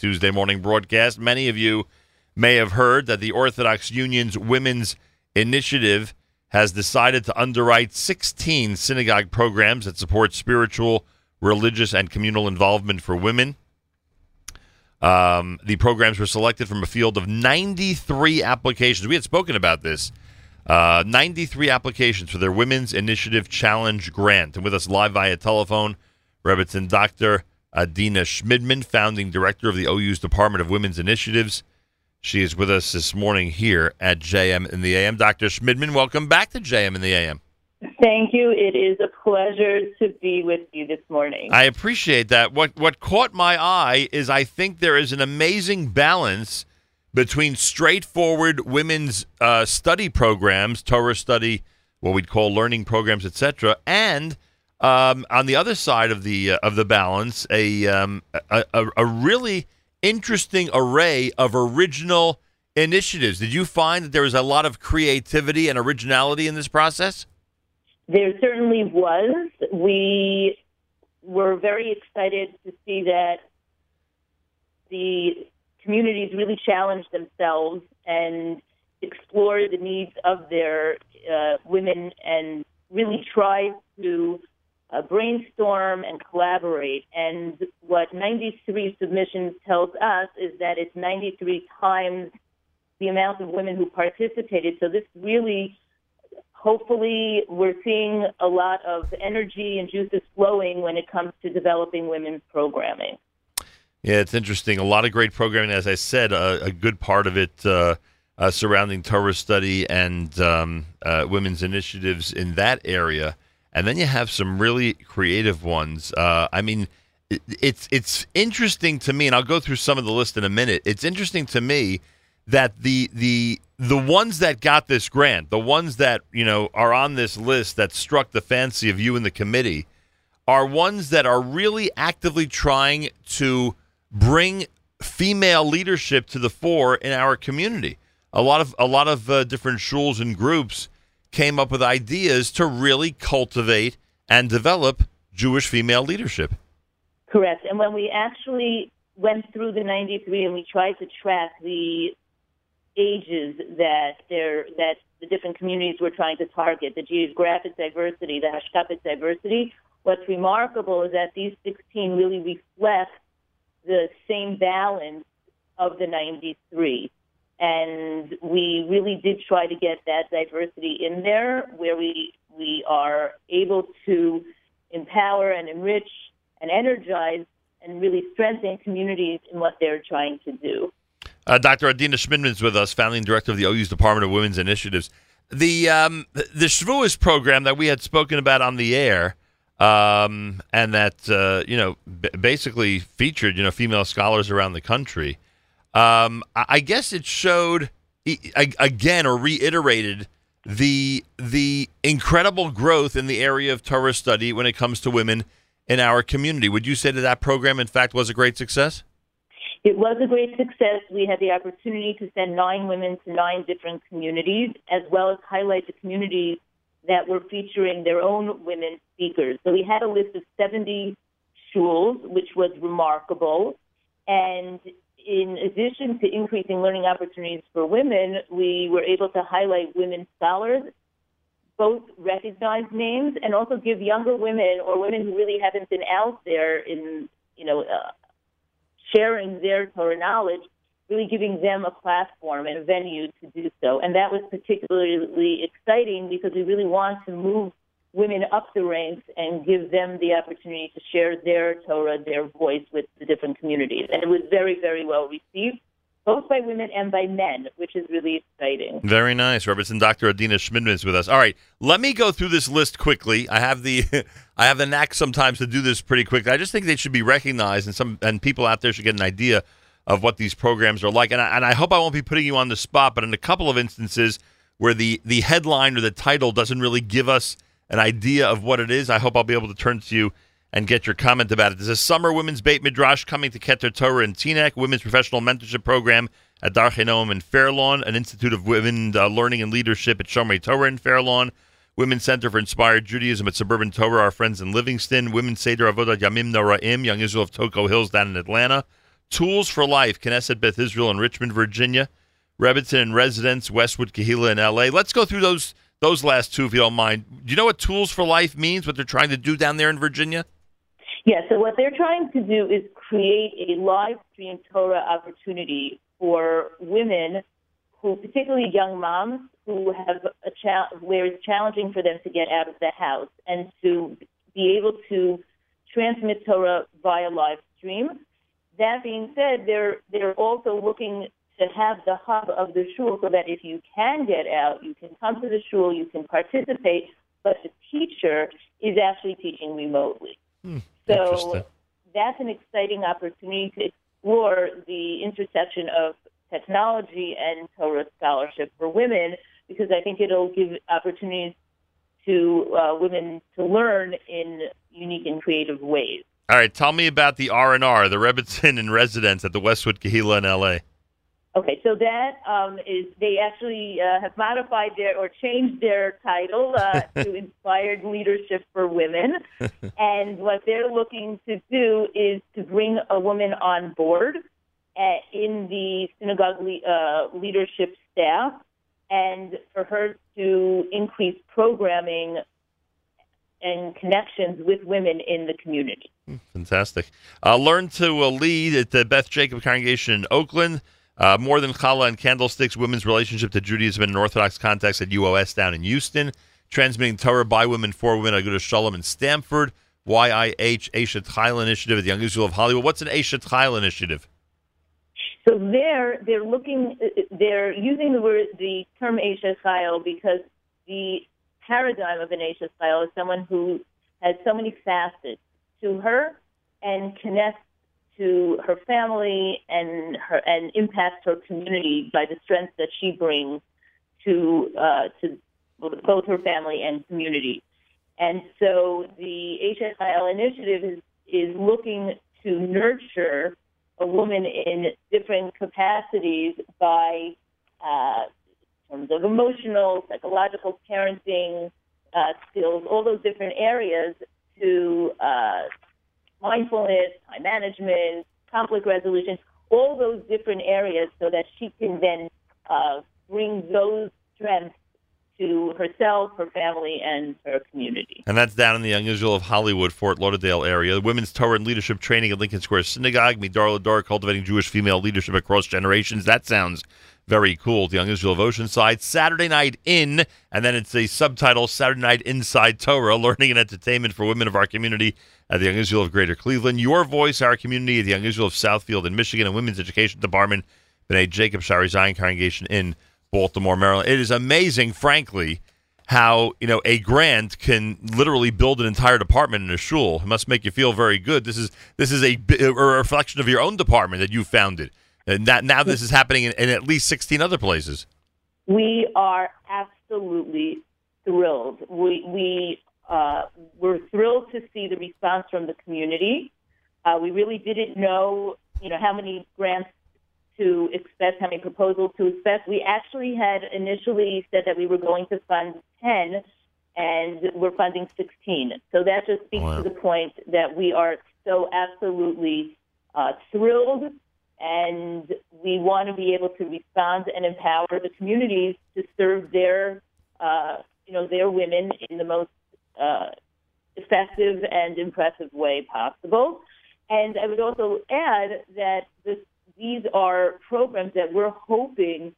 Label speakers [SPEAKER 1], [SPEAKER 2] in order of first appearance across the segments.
[SPEAKER 1] Tuesday morning broadcast. Many of you may have heard that the Orthodox Union's Women's Initiative has decided to underwrite 16 synagogue programs that support spiritual, religious, and communal involvement for women. Um, the programs were selected from a field of 93 applications. We had spoken about this. Uh, 93 applications for their Women's Initiative Challenge grant. And with us live via telephone, Rebbetzin Dr. Adina Shmidman, founding director of the OU's Department of Women's Initiatives. She is with us this morning here at JM in the AM. Dr. Shmidman, welcome back to JM in the AM.
[SPEAKER 2] Thank you. It is a pleasure to be with you this morning.
[SPEAKER 1] I appreciate that. What what caught my eye is I think there is an amazing balance between straightforward women's uh, study programs, Torah study, what we'd call learning programs, etc., and um, on the other side of the uh, of the balance, a, um, a, a a really interesting array of original initiatives. Did you find that there was a lot of creativity and originality in this process?
[SPEAKER 2] There certainly was. We were very excited to see that the communities really challenged themselves and explored the needs of their uh, women and really tried to uh, brainstorm and collaborate. And what 93 submissions tells us is that it's 93 times the amount of women who participated. So this really, hopefully, we're seeing a lot of energy and juices flowing when it comes to developing women's programming.
[SPEAKER 1] Yeah, it's interesting. A lot of great programming. As I said, uh, a good part of it uh, uh, surrounding Torah study and um, uh, women's initiatives in that area and then you have some really creative ones. Uh, I mean, it, it's it's interesting to me, and I'll go through some of the list in a minute. It's interesting to me that the the the ones that got this grant, the ones that you know are on this list that struck the fancy of you and the committee, are ones that are really actively trying to bring female leadership to the fore in our community. A lot of a lot of uh, different schools and groups came up with ideas to really cultivate and develop Jewish female leadership.
[SPEAKER 2] Correct. And when we actually went through the 93 and we tried to track the ages that there that the different communities were trying to target, the geographic diversity, the hashkafic diversity, what's remarkable is that these 16 really reflect the same balance of the 93 and we really did try to get that diversity in there where we we are able to empower and enrich and energize and really strengthen communities in what they're trying to do.
[SPEAKER 1] Uh, Dr. Adina Shmidman is with us, founding director of the OU's Department of Women's Initiatives. The um, the Shavuos program that we had spoken about on the air, um, and that uh, you know b- basically featured you know female scholars around the country. Um, I guess it showed again or reiterated the the incredible growth in the area of Torah study when it comes to women in our community. Would you say that that program, in fact, was a great success?
[SPEAKER 2] It was a great success. We had the opportunity to send nine women to nine different communities, as well as highlight the communities that were featuring their own women speakers. So we had a list of 70 schools, which was remarkable. And in addition to increasing learning opportunities for women, we were able to highlight women scholars, both recognized names, and also give younger women or women who really haven't been out there in, you know, uh, sharing their Torah knowledge, really giving them a platform and a venue to do so. And that was particularly exciting because we really want to move women up the ranks and give them the opportunity to share their Torah, their voice with the different communities. And it was very, very well received, both by women and by men, which is really exciting.
[SPEAKER 1] Very nice. Rebbetzin Dr. Adina Shmidman is with us. All right, let me go through this list quickly. I have the I have the knack sometimes to do this pretty quickly. I just think they should be recognized and some and people out there should get an idea of what these programs are like. And I, and I hope I won't be putting you on the spot, but in a couple of instances where the the headline or the title doesn't really give us – an idea of what it is, I hope I'll be able to turn to you and get your comment about it. There's a summer women's Beit Midrash coming to Keter Torah in Teaneck, women's professional mentorship program at Darchei Noam in Fairlawn, an Institute of Women uh, Learning and Leadership at Shomrei Torah in Fairlawn, Women's Center for Inspired Judaism at Suburban Torah, our friends in Livingston, Women's Seder Avodah Yamim Noraim, Young Israel of Toco Hills down in Atlanta, Tools for Life, Knesset Beth Israel in Richmond, Virginia, Rebbetzin in Residence, Westwood Kehillah in L.A. Let's go through those those last two, if you don't mind. Do you know what Tools for Life means? What they're trying to do down there in Virginia?
[SPEAKER 2] Yeah. So what they're trying to do is create a live stream Torah opportunity for women who, particularly young moms, who have a cha- where it's challenging for them to get out of the house and to be able to transmit Torah via live stream. That being said, they're they're also looking to have the hub of the shul so that if you can get out, you can come to the shul, you can participate, but the teacher is actually teaching remotely.
[SPEAKER 1] Hmm,
[SPEAKER 2] so that's an exciting opportunity to explore the intersection of technology and Torah scholarship for women because I think it'll give opportunities to uh, women to learn in unique and creative ways.
[SPEAKER 1] All right, tell me about the R and R, the Rebbetzin in residence at the Westwood Kehillah in L.A.
[SPEAKER 2] Okay, so that um, is they actually uh, have modified their or changed their title uh, to Inspired Leadership for Women, and what they're looking to do is to bring a woman on board uh, in the synagogue le- uh, leadership staff, and for her to increase programming and connections with women in the community.
[SPEAKER 1] Fantastic. Uh, learn to uh, lead at the Beth Jacob Congregation in Oakland. Uh, more than challah and candlesticks, women's relationship to Judaism in an Orthodox context at UOS down in Houston. Transmitting Torah by women for women. Agudath Sholom in Stamford. YIH Eshet Chayil Initiative at the Young Israel of Hollywood. What's an Eshet Chayil Initiative?
[SPEAKER 2] So there, they're looking, they're using the word, the term Eshet Chayil because the paradigm of an Eshet Chayil is someone who has so many facets to her and connects to her family and her and impacts her community by the strength that she brings to uh, to both her family and community. And so the Eshet Chayil initiative is is looking to nurture a woman in different capacities by uh, terms of emotional, psychological, parenting uh, skills, all those different areas to uh, mindfulness, time management, conflict resolution, all those different areas so that she can then uh, bring those strengths to herself, her family, and her community.
[SPEAKER 1] And that's down in the Israel of Hollywood, Fort Lauderdale area. The Women's Torah and Leadership Training at Lincoln Square Synagogue, Midar Lador, cultivating Jewish female leadership across generations. That sounds very cool. The Young Israel of Oceanside. Saturday night in, and then it's a subtitle Saturday night inside Torah, learning and entertainment for women of our community at the Young Israel of Greater Cleveland. Your voice, our community at the Young Israel of Southfield in Michigan, and Women's Education Department, B'nai Jacob Shaarei Zion Congregation in Baltimore, Maryland. It is amazing, frankly, how you know a grant can literally build an entire department in a shul. It must make you feel very good. This is this is a, a reflection of your own department that you founded, and that now this is happening in, in at least sixteen other places.
[SPEAKER 2] We are absolutely thrilled. We we uh, we're thrilled to see the response from the community. Uh, we really didn't know, you know, how many grants to expect, how many proposals to expect. We actually had initially said that we were going to fund 10, and we're funding 16. So that just speaks wow. to the point that we are so absolutely uh, thrilled, and we want to be able to respond and empower the communities to serve their, uh, you know, their women in the most uh, effective and impressive way possible. And I would also add that this these are programs that we're hoping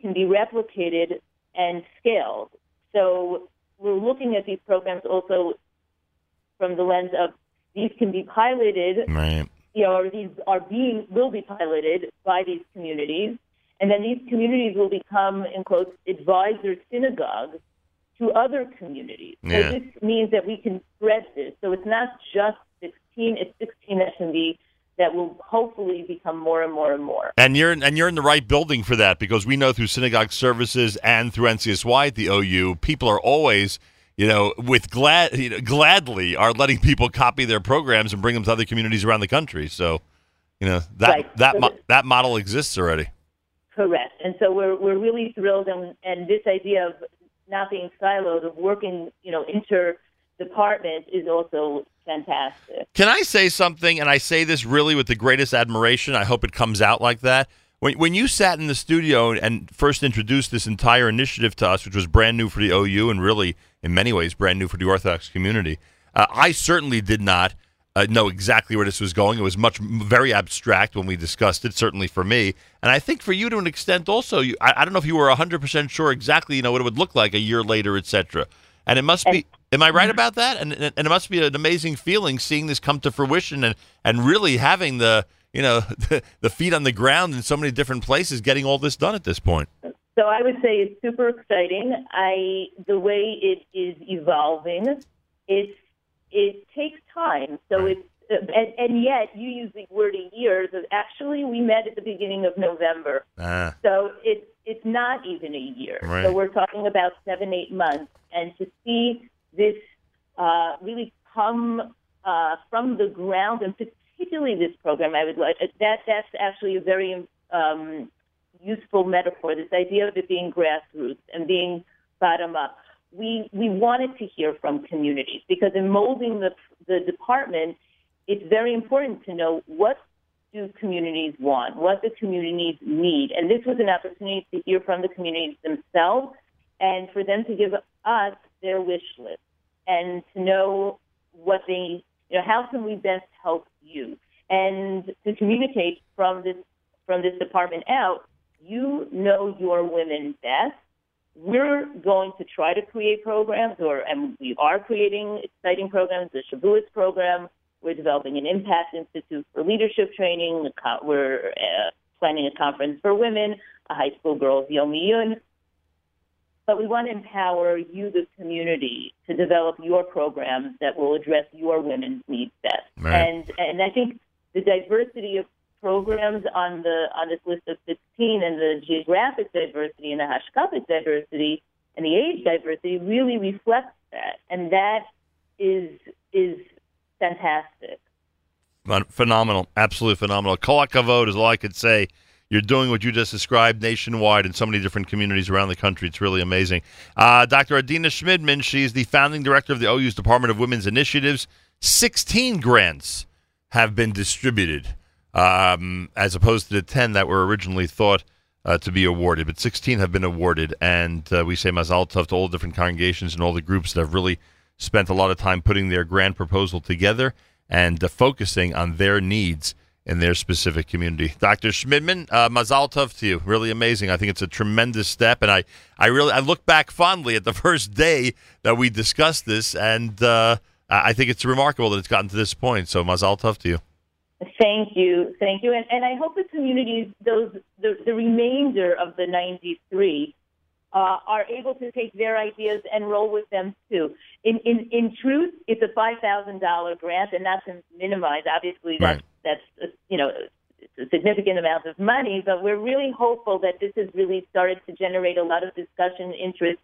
[SPEAKER 2] can be replicated and scaled. So we're looking at these programs also from the lens of these can be piloted,
[SPEAKER 1] right.
[SPEAKER 2] You know, or these are being will be piloted by these communities, and then these communities will become, in quotes, advisor synagogues to other communities.
[SPEAKER 1] Yeah.
[SPEAKER 2] So this means that we can spread this. So it's not just 16; it's 16 that can be that will hopefully become more and more and more.
[SPEAKER 1] And you're and you're in the right building for that because we know through synagogue services and through NCSY at the OU, people are always you know, with glad you know, gladly are letting people copy their programs and bring them to other communities around the country. So, you know that
[SPEAKER 2] right.
[SPEAKER 1] that
[SPEAKER 2] so
[SPEAKER 1] mo- that model exists already.
[SPEAKER 2] Correct, and so we're we're really thrilled, and and this idea of not being siloed, of working, you know, inter department is also fantastic.
[SPEAKER 1] Can I say something? And I say this really with the greatest admiration. I hope it comes out like that. When, when you sat in the studio and first introduced this entire initiative to us, which was brand new for the OU and really, in many ways, brand new for the Orthodox community, uh, I certainly did not uh, know exactly where this was going. It was much very abstract when we discussed it, certainly for me, and I think for you to an extent also. You, I, I don't know if you were hundred percent sure exactly, you know, what it would look like a year later, etc. And it must be. Am I right about that? And and it must be an amazing feeling seeing this come to fruition and and really having the you know the, the feet on the ground in so many different places, getting all this done at this point.
[SPEAKER 2] So I would say it's super exciting. I the way it is evolving, it's it takes time. So it's and, and yet you use the word a year. So actually, we met at the beginning of November.
[SPEAKER 1] Ah.
[SPEAKER 2] So it's it's not even a year.
[SPEAKER 1] Right.
[SPEAKER 2] So we're talking about seven eight months, and to see this uh, really come uh, from the ground, and particularly this program, I would like that. That's actually a very um, useful metaphor. This idea of it being grassroots and being bottom up we we wanted to hear from communities because in molding the the department, it's very important to know what do communities want, what the communities need, and this was an opportunity to hear from the communities themselves and for them to give us their wish list and to know what they you know how can we best help you and to communicate from this from this department out you know your women best we're going to try to create programs, or and we are creating exciting programs. The Shavuos program. We're developing an Impact Institute for Leadership Training. We're uh, planning a conference for women, a high school girls Yom Iyun. But we want to empower you, the community, to develop your programs that will address your women's needs best.
[SPEAKER 1] Right.
[SPEAKER 2] And and I think the diversity of programs on the on this list of 16 and the geographic diversity and the hashkafic diversity and the age diversity really reflects that, and that is is fantastic.
[SPEAKER 1] Phenomenal, absolutely phenomenal. Kol hakavod is all I could say. You're doing what you just described nationwide in so many different communities around the country. It's really amazing. Uh, Dr. Adina Shmidman, she's the founding director of the OU's Department of Women's Initiatives. 16 grants have been distributed um, as opposed to the 10 that were originally thought uh, to be awarded. But 16 have been awarded, and uh, we say Mazal Tov to all the different congregations and all the groups that have really spent a lot of time putting their grant proposal together and uh, focusing on their needs in their specific community. Dr. Shmidman, uh, Mazal Tov to you. Really amazing. I think it's a tremendous step, and I, I really I look back fondly at the first day that we discussed this, and uh, I think it's remarkable that it's gotten to this point. So Mazal Tov to you.
[SPEAKER 2] Thank you, thank you, and, and I hope the communities, those the, the remainder of the 93, uh, are able to take their ideas and roll with them too. In in, in truth, it's a five thousand dollar grant, and not to minimize. Obviously, that's
[SPEAKER 1] Right.
[SPEAKER 2] that's uh, you know it's a significant amount of money, but we're really hopeful that this has really started to generate a lot of discussion, interest,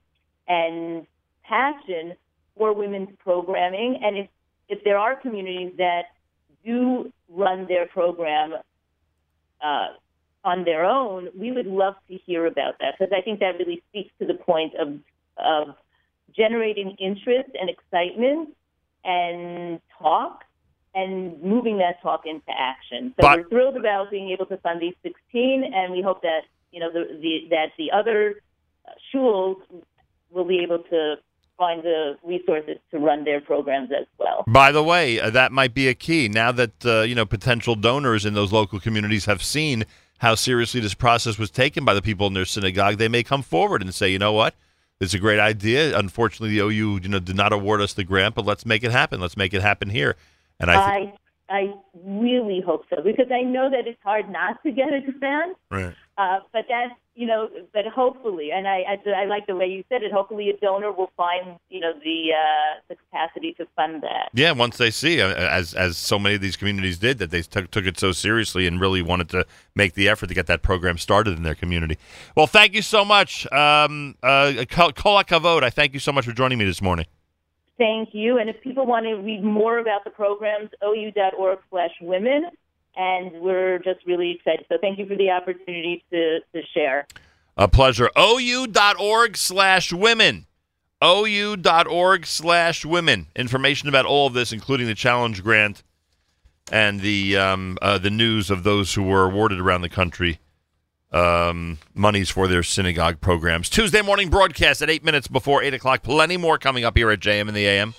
[SPEAKER 2] and passion for women's programming. And if if there are communities that do run their program uh, on their own, we would love to hear about that because I think that really speaks to the point of of generating interest and excitement and talk and moving that talk into action. So
[SPEAKER 1] But-
[SPEAKER 2] we're thrilled about being able to fund these 16, and we hope that you know the, the that the other uh, shuls will be able to find the resources to run their programs as well.
[SPEAKER 1] By the way, uh, that might be a key. Now that uh, you know potential donors in those local communities have seen how seriously this process was taken by the people in their synagogue, they may come forward and say, you know what, it's a great idea. Unfortunately, the OU you know did not award us the grant, but let's make it happen. Let's make it happen here. And I, think
[SPEAKER 2] I I really hope so because I know that it's hard not to get a grant.
[SPEAKER 1] right.
[SPEAKER 2] Uh, but that's you know, but hopefully, and I, I I like the way you said it. Hopefully, a donor will find you know the uh, the capacity to fund that.
[SPEAKER 1] Yeah, once they see, uh, as as so many of these communities did, that they took took it so seriously and really wanted to make the effort to get that program started in their community. Well, thank you so much, um, uh. I thank you so much for joining me this morning.
[SPEAKER 2] Thank you. And if people want to read more about the programs, ou.org/women, and we're just really excited. So thank you for the opportunity to to share.
[SPEAKER 1] A pleasure. OU.org slash women. ou.org slash women. Information about all of this, including the challenge grant and the um, uh, the news of those who were awarded around the country um, monies for their synagogue programs. Tuesday morning broadcast at eight minutes before eight o'clock. Plenty more coming up here at JM in the AM.